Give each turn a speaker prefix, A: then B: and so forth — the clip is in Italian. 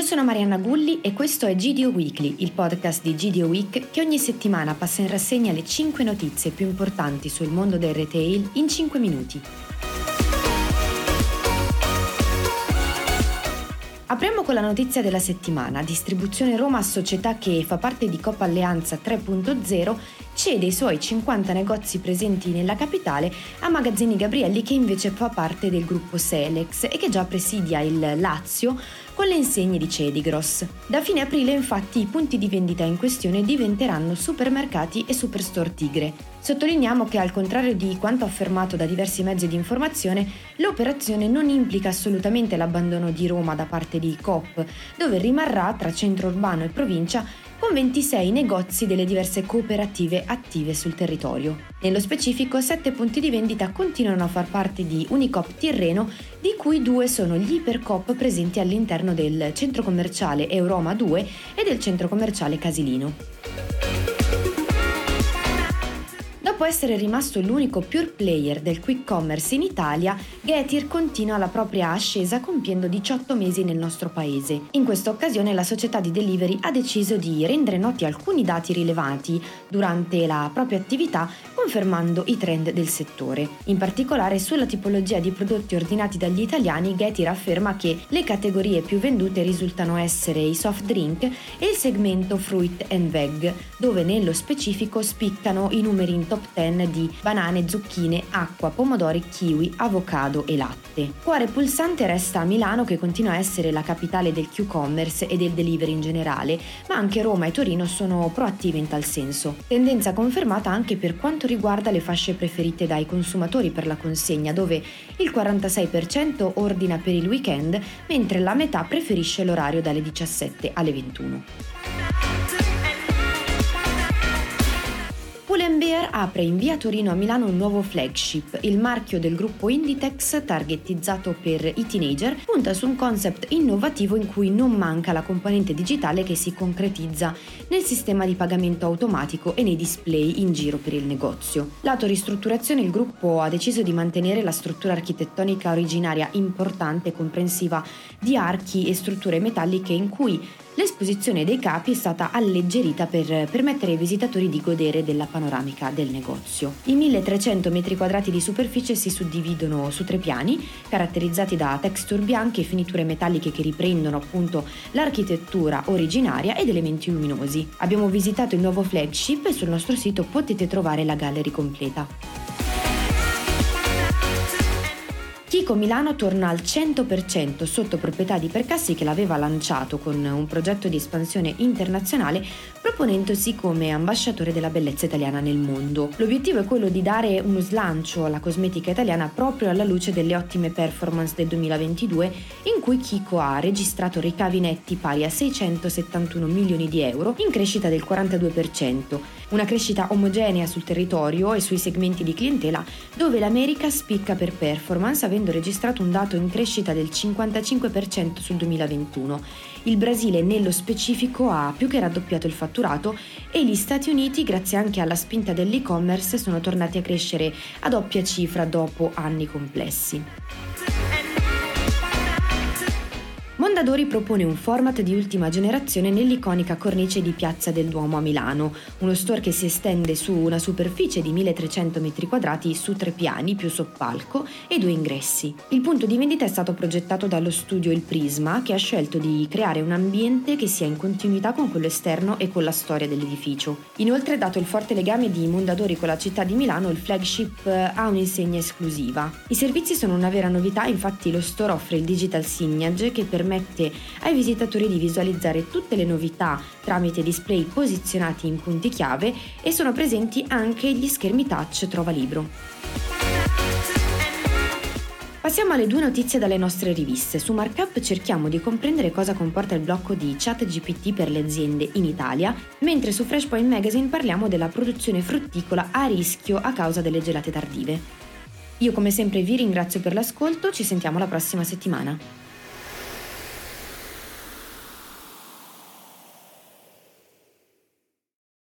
A: sono Marianna Gulli e questo è GDO Weekly, il podcast di GDO Week che ogni settimana passa in rassegna le 5 notizie più importanti sul mondo del retail in 5 minuti. Apriamo con la notizia della settimana. Distribuzione Roma, società che fa parte di Coppa Alleanza 3.0, cede i suoi 50 negozi presenti nella capitale a Magazzini Gabrielli che invece fa parte del gruppo Selex e che già presidia il Lazio con le insegne di Cedigros. Da fine aprile infatti i punti di vendita in questione diventeranno supermercati e superstore Tigre. Sottolineiamo che al contrario di quanto affermato da diversi mezzi di informazione, l'operazione non implica assolutamente l'abbandono di Roma da parte di Coop, dove rimarrà tra centro urbano e provincia con 26 negozi delle diverse cooperative attive sul territorio. Nello specifico, 7 punti di vendita continuano a far parte di Unicop Tirreno, di cui due sono gli Ipercop presenti all'interno del centro commerciale Euroma 2 e del centro commerciale Casilino. Dopo essere rimasto l'unico pure player del quick commerce in Italia, Getir continua la propria ascesa compiendo 18 mesi nel nostro paese. In questa occasione la società di delivery ha deciso di rendere noti alcuni dati rilevanti durante la propria attività, confermando i trend del settore. In particolare sulla tipologia di prodotti ordinati dagli italiani, Getir afferma che le categorie più vendute risultano essere i soft drink e il segmento fruit and veg, dove nello specifico spiccano i numeri in top 10 di banane, zucchine, acqua, pomodori, kiwi, avocado e latte. Cuore pulsante resta Milano che continua a essere la capitale del Q-commerce e del delivery in generale, ma anche Roma e Torino sono proattive in tal senso. Tendenza confermata anche per quanto riguarda le fasce preferite dai consumatori per la consegna, dove il 46% ordina per il weekend, mentre la metà preferisce l'orario dalle 17 alle 21. Apre in via Torino a Milano un nuovo flagship. Il marchio del gruppo Inditex, targetizzato per i teenager, punta su un concept innovativo in cui non manca la componente digitale che si concretizza nel sistema di pagamento automatico e nei display in giro per il negozio. Lato ristrutturazione, il gruppo ha deciso di mantenere la struttura architettonica originaria importante e comprensiva di archi e strutture metalliche in cui L'esposizione dei capi è stata alleggerita per permettere ai visitatori di godere della panoramica del negozio. I 1300 m2 di superficie si suddividono su tre piani, caratterizzati da texture bianche e finiture metalliche che riprendono appunto l'architettura originaria ed elementi luminosi. Abbiamo visitato il nuovo flagship e sul nostro sito potete trovare la gallery completa. Kiko Milano torna al 100% sotto proprietà di Percassi che l'aveva lanciato con un progetto di espansione internazionale proponendosi come ambasciatore della bellezza italiana nel mondo. L'obiettivo è quello di dare uno slancio alla cosmetica italiana proprio alla luce delle ottime performance del 2022 in cui Kiko ha registrato ricavi netti pari a 671 milioni di euro in crescita del 42%, una crescita omogenea sul territorio e sui segmenti di clientela dove l'America spicca per performance avendo registrato un dato in crescita del 55% sul 2021. Il Brasile nello specifico ha più che raddoppiato il fatturato e gli Stati Uniti, grazie anche alla spinta dell'e-commerce, sono tornati a crescere a doppia cifra dopo anni complessi. Mondadori propone un format di ultima generazione nell'iconica cornice di Piazza del Duomo a Milano, uno store che si estende su una superficie di 1300 m2 su tre piani più soppalco e due ingressi. Il punto di vendita è stato progettato dallo studio Il Prisma, che ha scelto di creare un ambiente che sia in continuità con quello esterno e con la storia dell'edificio. Inoltre, dato il forte legame di Mondadori con la città di Milano, il flagship eh, ha un'insegna esclusiva. I servizi sono una vera novità, infatti lo store offre il digital signage che permette permette ai visitatori di visualizzare tutte le novità tramite display posizionati in punti chiave e sono presenti anche gli schermi touch Trova Libro. Passiamo alle due notizie dalle nostre riviste. Su Markup cerchiamo di comprendere cosa comporta il blocco di chat GPT per le aziende in Italia, mentre su Freshpoint Magazine parliamo della produzione frutticola a rischio a causa delle gelate tardive. Io come sempre vi ringrazio per l'ascolto, ci sentiamo la prossima settimana.